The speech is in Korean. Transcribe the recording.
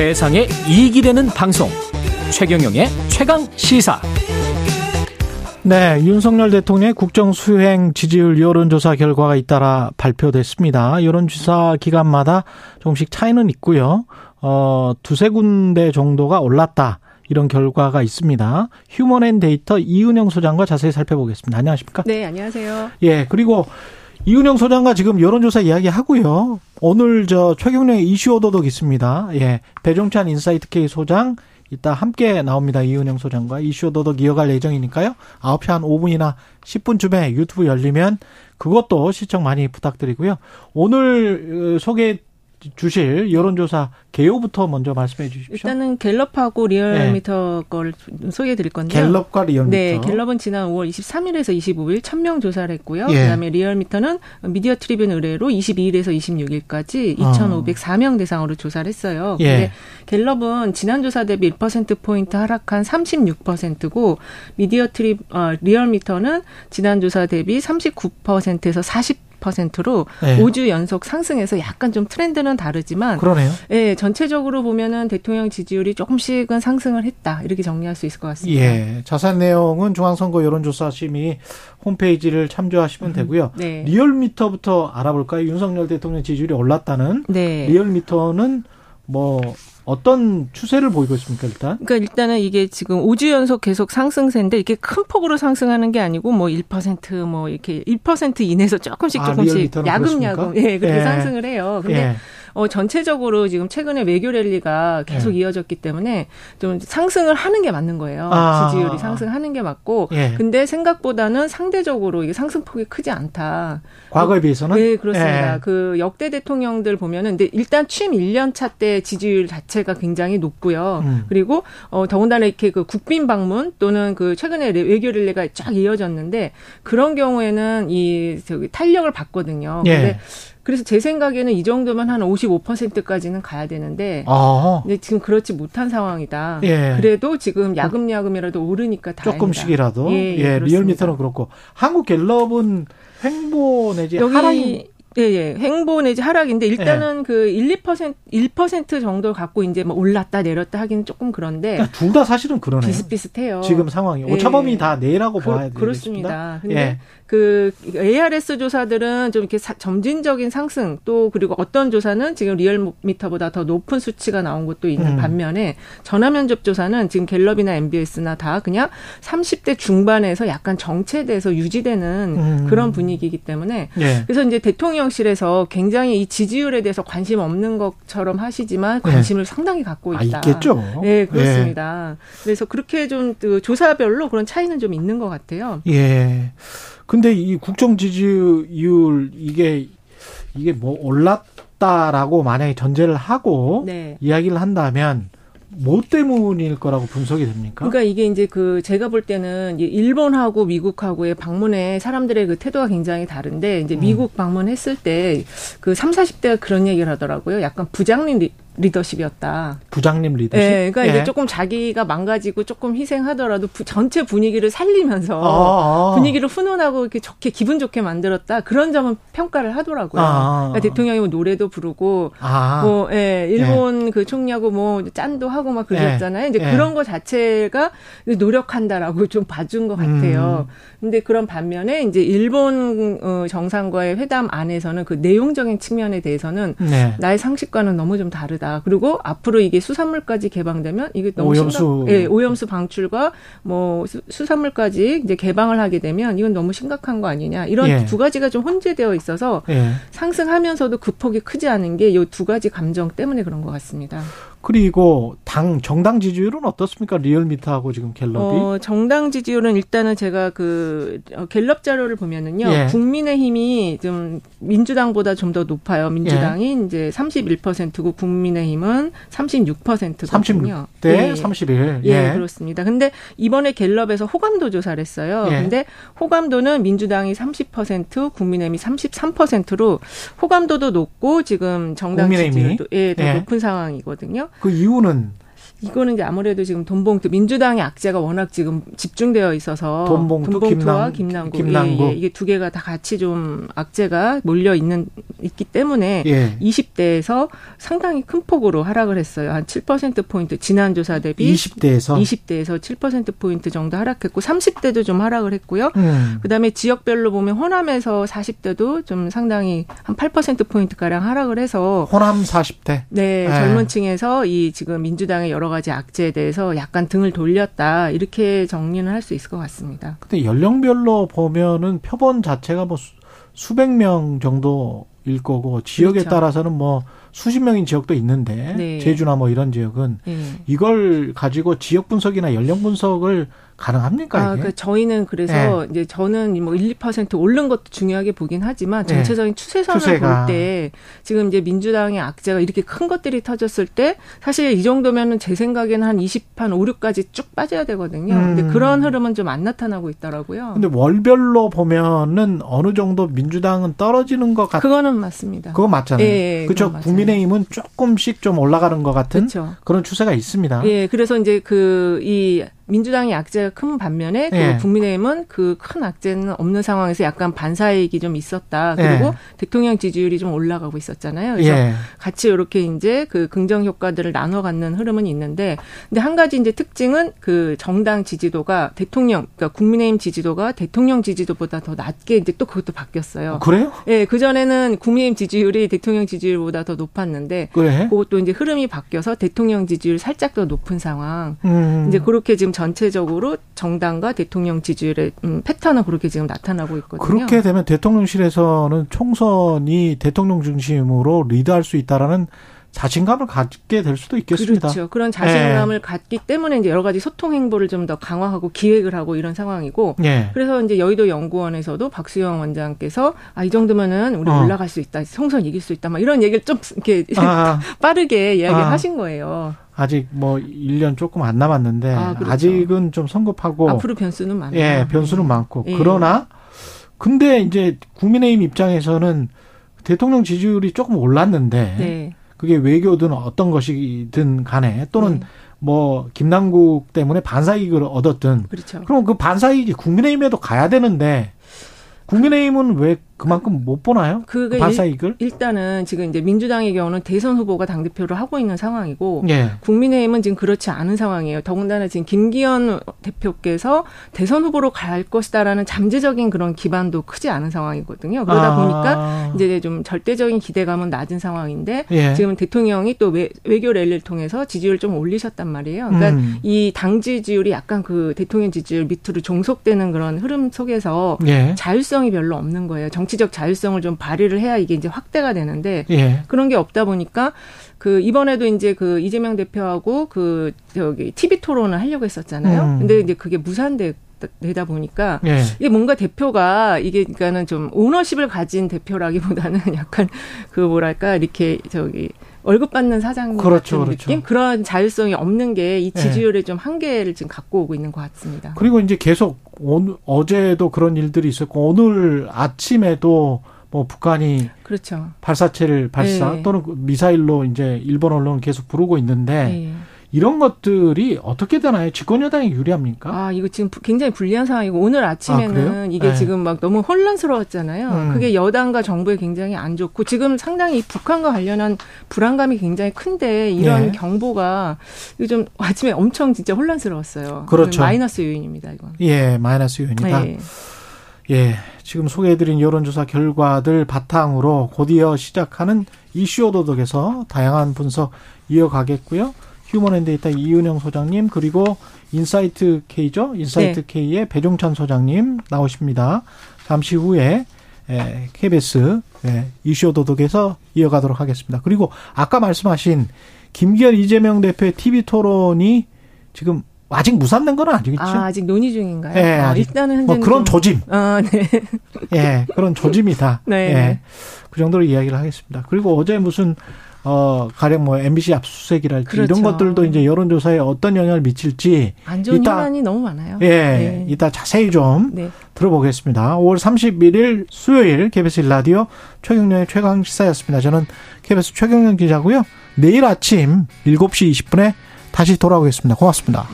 세상에 이익이 되는 방송 최경영의 최강 시사 네, 윤석열 대통령의 국정 수행 지지율 여론조사 결과가 잇따라 발표됐습니다. 여론조사 기간마다 조금씩 차이는 있고요. 어, 두세 군데 정도가 올랐다. 이런 결과가 있습니다. 휴먼앤데이터 이은영 소장과 자세히 살펴보겠습니다. 안녕하십니까? 네, 안녕하세요. 예, 그리고 이은영 소장과 지금 여론조사 이야기 하고요. 오늘 저 최경영의 이슈 오도독 있습니다. 예, 배종찬 인사이트 K 소장 이따 함께 나옵니다. 이은영 소장과 이슈 오도독 이어갈 예정이니까요. 9시 한 5분이나 10분쯤에 유튜브 열리면 그것도 시청 많이 부탁드리고요. 오늘 어, 소개 주실 여론조사 개요부터 먼저 말씀해 주십시오. 일단은 갤럽하고 리얼미터 네. 걸 소개해 드릴 건데요. 갤럽과 리얼미터. 네, 갤럽은 지난 5월 23일에서 25일 1000명 조사를 했고요. 예. 그다음에 리얼미터는 미디어 트리뷴 의뢰로 22일에서 26일까지 2504명 어. 대상으로 조사를 했어요. 예. 근데 갤럽은 지난 조사 대비 1% 포인트 하락한 36%고 미디어 트리 어, 리얼미터는 지난 조사 대비 39%에서 40 퍼센트로 네. 5주 연속 상승해서 약간 좀 트렌드는 다르지만 그러네요. 예, 전체적으로 보면은 대통령 지지율이 조금씩은 상승을 했다. 이렇게 정리할 수 있을 것 같습니다. 예. 자세한 내용은 중앙선거 여론조사심의 홈페이지를 참조하시면 음, 되고요. 네. 리얼미터부터 알아볼까요? 윤석열 대통령 지지율이 올랐다는 네. 리얼미터는 뭐 어떤 추세를 보이고 있습니까, 일단? 그러니까 일단은 이게 지금 5주 연속 계속 상승세인데 이게 큰 폭으로 상승하는 게 아니고 뭐 1%뭐 이렇게 1% 이내에서 조금씩 아, 조금씩 아, 야금야금 예, 그렇게 예. 상승을 해요. 근데 예. 어, 전체적으로 지금 최근에 외교 랠리가 계속 예. 이어졌기 때문에 좀 상승을 하는 게 맞는 거예요. 아. 지지율이 상승하는 게 맞고. 예. 근데 생각보다는 상대적으로 이게 상승폭이 크지 않다. 과거에 비해서는? 네, 그렇습니다. 예. 그 역대 대통령들 보면은 근데 일단 취임 1년 차 때 지지율 자체가 굉장히 높고요. 음. 그리고 어 더군다나 이렇게 그 국빈 방문 또는 그 최근에 외교 랠리가 쫙 이어졌는데 그런 경우에는 이 저기 탄력을 받거든요. 예. 근데 그래서 제 생각에는 이 정도면 한 55%까지는 가야 되는데 아. 근데 지금 그렇지 못한 상황이다. 예. 그래도 지금 야금야금이라도 오르니까 다행이다. 조금씩이라도 예, 예, 예 리얼미터는 그렇고 한국 갤럽은 횡보 내지 여기 하락이 예, 예. 행보 내지 하락인데 일단은 예. 그 1, 2% 1% 정도 갖고 이제 뭐 올랐다 내렸다 하기는 조금 그런데 그러니까 둘다 사실은 그러네요. 비슷비슷해요. 지금 상황이 예. 오차범위 다 내라고 그, 봐야 되겠습니다. 그렇습니다. 근데 예. 그 ARS 조사들은 좀 이렇게 사, 점진적인 상승 또 그리고 어떤 조사는 지금 리얼미터보다 더 높은 수치가 나온 것도 있는 음. 반면에 전화 면접 조사는 지금 갤럽이나 MBS나 다 그냥 30대 중반에서 약간 정체돼서 유지되는 음. 그런 분위기이기 때문에 예. 그래서 이제 대통령실에서 굉장히 이 지지율에 대해서 관심 없는 것처럼 하시지만 예. 관심을 예. 상당히 갖고 있다. 아, 있겠죠. 네, 그렇습니다. 예. 그래서 그렇게 좀 그 조사별로 그런 차이는 좀 있는 것 같아요. 예. 근데 이 국정 지지율 이게 이게 뭐 올랐다라고 만약에 전제를 하고 네. 이야기를 한다면 뭐 때문일 거라고 분석이 됩니까? 그러니까 이게 이제 그 제가 볼 때는 일본하고 미국하고의 방문에 사람들의 그 태도가 굉장히 다른데 이제 음. 미국 방문했을 때 그 3, 40대가 그런 얘기를 하더라고요. 약간 부장님 리더십이었다. 부장님 리더십. 네, 그러니까 예. 이제 조금 자기가 망가지고 조금 희생하더라도 부, 전체 분위기를 살리면서 아, 아. 분위기를 훈훈하고 이렇게 좋게 기분 좋게 만들었다. 그런 점은 평가를 하더라고요. 아, 그러니까 대통령이 뭐 노래도 부르고 아. 뭐 예, 일본 예. 그 총리하고 뭐 짠도 하고 막 그러셨잖아요. 이제 예. 그런 거 자체가 노력한다라고 좀 봐준 것 같아요. 음. 근데 그런 반면에 이제 일본 어, 정상과의 회담 안에서는 그 내용적인 측면에 대해서는 네. 나의 상식과는 너무 좀 다르다. 그리고 앞으로 이게 수산물까지 개방되면 이게 너무 오염수 심각, 예, 오염수 방출과 뭐 수, 산물까지 이제 개방을 하게 되면 이건 너무 심각한 거 아니냐. 이런 예. 두 가지가 좀 혼재되어 있어서 예. 상승하면서도 그 폭이 크지 않은 게 이 두 가지 감정 때문에 그런 것 같습니다. 그리고 당 정당 지지율은 어떻습니까? 리얼미터하고 지금 갤럽이? 어, 정당 지지율은 일단은 제가 그 어, 갤럽 자료를 보면은요. 예. 국민의힘이 좀 민주당보다 좀 더 높아요. 민주당이 예. 이제 31%고 국민의힘은 36%거든요. 36대 예. 31. 예. 예, 그렇습니다. 근데 이번에 갤럽에서 호감도 조사를 했어요. 예. 근데 호감도는 민주당이 30%, 국민의힘이 33%로 호감도도 높고 지금 정당 지지율도 예, 더 예. 높은 상황이거든요. 그 이유는 이거는 이제 아무래도 지금 돈봉투 민주당의 악재가 워낙 지금 집중되어 있어서 돈봉투, 돈봉투와 김남, 김남국. 예, 예. 이게 두 개가 다 같이 좀 악재가 몰려 있는 있기 때문에 예. 20대에서 상당히 큰 폭으로 하락을 했어요. 한 7% 포인트 지난 조사 대비 20대에서 20대에서 7% 포인트 정도 하락했고 30대도 좀 하락을 했고요. 음. 그다음에 지역별로 보면 호남에서 40대도 좀 상당히 한 8% 포인트 가량 하락을 해서 호남 40대. 네, 네. 젊은 층에서 이 지금 민주당의 여러 가지 악재에 대해서 약간 등을 돌렸다. 이렇게 정리는 할 수 있을 것 같습니다. 근데 연령별로 보면은 표본 자체가 뭐 수, 수백 명 정도일 거고 지역에 그렇죠. 따라서는 뭐 수십 명인 지역도 있는데 네. 제주나 뭐 이런 지역은 예. 이걸 가지고 지역 분석이나 연령 분석을 가능합니까 아, 이게? 그 저희는 그래서 이제 저는 뭐 1, 2% 오른 것도 중요하게 보긴 하지만 네. 전체적인 추세선을 추세가. 볼때 지금 이제 민주당의 악재가 이렇게 큰 것들이 터졌을 때 사실 이 정도면은 제 생각에는 한 20, 한 5, 6까지 쭉 빠져야 되거든요. 근데 음. 그런 흐름은 좀 안 나타나고 있더라고요. 근데 월별로 보면은 어느 정도 민주당은 떨어지는 것 같. 그거는 맞습니다. 그거 맞잖아요. 예, 예, 그렇죠. 국민의힘은 조금씩 좀 올라가는 것 같은 그렇죠. 그런 추세가 있습니다. 예, 그래서 이제 그이 민주당의 악재가 큰 반면에 예. 그 국민의힘은 그 큰 악재는 없는 상황에서 약간 반사이익이 좀 있었다. 그리고 예. 대통령 지지율이 좀 올라가고 있었잖아요. 그래서 예. 같이 이렇게 이제 그 긍정 효과들을 나눠 갖는 흐름은 있는데 근데 한 가지 이제 특징은 그 정당 지지도가 대통령 그러니까 국민의힘 지지도가 대통령 지지도보다 더 낮게 이제 또 그것도 바뀌었어요. 어, 그래요? 예, 그 전에는 국민의힘 지지율이 대통령 지지율보다 더 높았는데 그래? 그것도 이제 흐름이 바뀌어서 대통령 지지율 살짝 더 높은 상황. 음. 이제 그렇게 지금 전체적으로 정당과 대통령 지지율의 음, 패턴은 그렇게 지금 나타나고 있거든요. 그렇게 되면 대통령실에서는 총선이 대통령 중심으로 리드할 수 있다라는 자신감을 갖게 될 수도 있겠습니다. 그렇죠. 그런 자신감을 예. 갖기 때문에 이제 여러 가지 소통 행보를 좀 더 강화하고 기획을 하고 이런 상황이고 예. 그래서 이제 여의도 연구원에서도 박수영 원장께서 아 이 정도면은 우리 어. 올라갈 수 있다, 총선 이길 수 있다, 막 이런 얘기를 좀 이렇게 아, 빠르게 이야기하신 아. 거예요. 아직 뭐 1년 조금 안 남았는데 아, 그렇죠. 아직은 좀 성급하고 앞으로 변수는 많아요. 예, 변수는 많고 예. 그러나 근데 이제 국민의힘 입장에서는 대통령 지지율이 조금 올랐는데 네. 그게 외교든 어떤 것이든 간에 또는 네. 뭐 김남국 때문에 반사이익을 얻었든 그렇죠. 그럼 그 반사이익이 국민의힘에도 가야 되는데 국민의힘은 왜 그만큼 못 보나요? 그게 그 반사이익을? 일 단은 지금 이제 민주당의 경우는 대선 후보가 당 대표를 하고 있는 상황이고 예. 국민의힘은 지금 그렇지 않은 상황이에요. 더군다나 지금 김기현 대표께서 대선 후보로 갈 것이다라는 잠재적인 그런 기반도 크지 않은 상황이거든요. 그러다 아. 보니까 이제 좀 절대적인 기대감은 낮은 상황인데 예. 지금 대통령이 또 외, 외교 랠리를 통해서 지지율 좀 올리셨단 말이에요. 그러니까 음. 이당 지지율이 약간 그 대통령 지지율 밑으로 종속되는 그런 흐름 속에서 예. 자율성이 별로 없는 거예요. 정 치적 자율성을 좀 발휘를 해야 이게 이제 확대가 되는데 예. 그런 게 없다 보니까 그 이번에도 이제 그 이재명 대표하고 그 저기 TV 토론을 하려고 했었잖아요. 음. 근데 이제 그게 무산되 되다 보니까 예. 이게 뭔가 대표가 이게 그러니까는 좀 오너십을 가진 대표라기보다는 약간 그 뭐랄까 이렇게 저기 월급 받는 사장 그렇죠, 같은 그렇죠. 느낌 그런 자율성이 없는 게이 예. 지지율에 좀 한계를 지금 갖고 오고 있는 것 같습니다. 그리고 이제 계속 오늘 어제도 그런 일들이 있었고 오늘 아침에도 뭐 북한이 그렇죠. 발사체를 발사 네. 또는 미사일로 이제 일본 언론은 계속 부르고 있는데 예. 이런 것들이 어떻게 되나요? 집권 여당이 유리합니까? 아, 이거 지금 부- 굉장히 불리한 상황이고 오늘 아? 아침에는 이게 네. 지금 막 너무 혼란스러웠잖아요. 음. 그게 여당과 정부에 굉장히 안 좋고 지금 상당히 이 북한과 관련한 불안감이 굉장히 큰데 이런 네. 경보가 좀 아침에 엄청 진짜 혼란스러웠어요. 그렇죠. 마이너스 요인입니다, 이건. 예, 마이너스 요인이다. 네. 예, 지금 소개해드린 여론조사 결과들 바탕으로 곧이어 시작하는 이슈 오도독에서 다양한 분석 이어가겠고요. 휴먼앤데이터 이은영 소장님 그리고 인사이트 K죠? 인사이트 네. K의 배종찬 소장님 나오십니다. 잠시 후에 에, KBS 예, 이슈 오도독에서 이어가도록 하겠습니다. 그리고 아까 말씀하신 김기현 이재명 대표의 TV 토론이 지금 아직 무산된 건 아니겠죠? 아, 아직 논의 중인가요? 예, 아, 일단은 뭐 그런 좀- 조짐. 아, 네. 예, 그런 조짐이다. 네. 예. 그 정도로 이야기를 하겠습니다. 그리고 어제 무슨 어 가령 뭐 MBC 압수수색이랄지 그렇죠. 이런 것들도 이제 여론조사에 어떤 영향을 미칠지 안 좋은 이따- 현안이 너무 많아요. 예, 네. 이따 자세히 좀 네. 들어보겠습니다. 5월 31일 수요일 KBS 라디오 최경련의 최강 시사였습니다. 저는 KBS 최경련 기자고요. 내일 아침 7시 20분에 다시 돌아오겠습니다. 고맙습니다.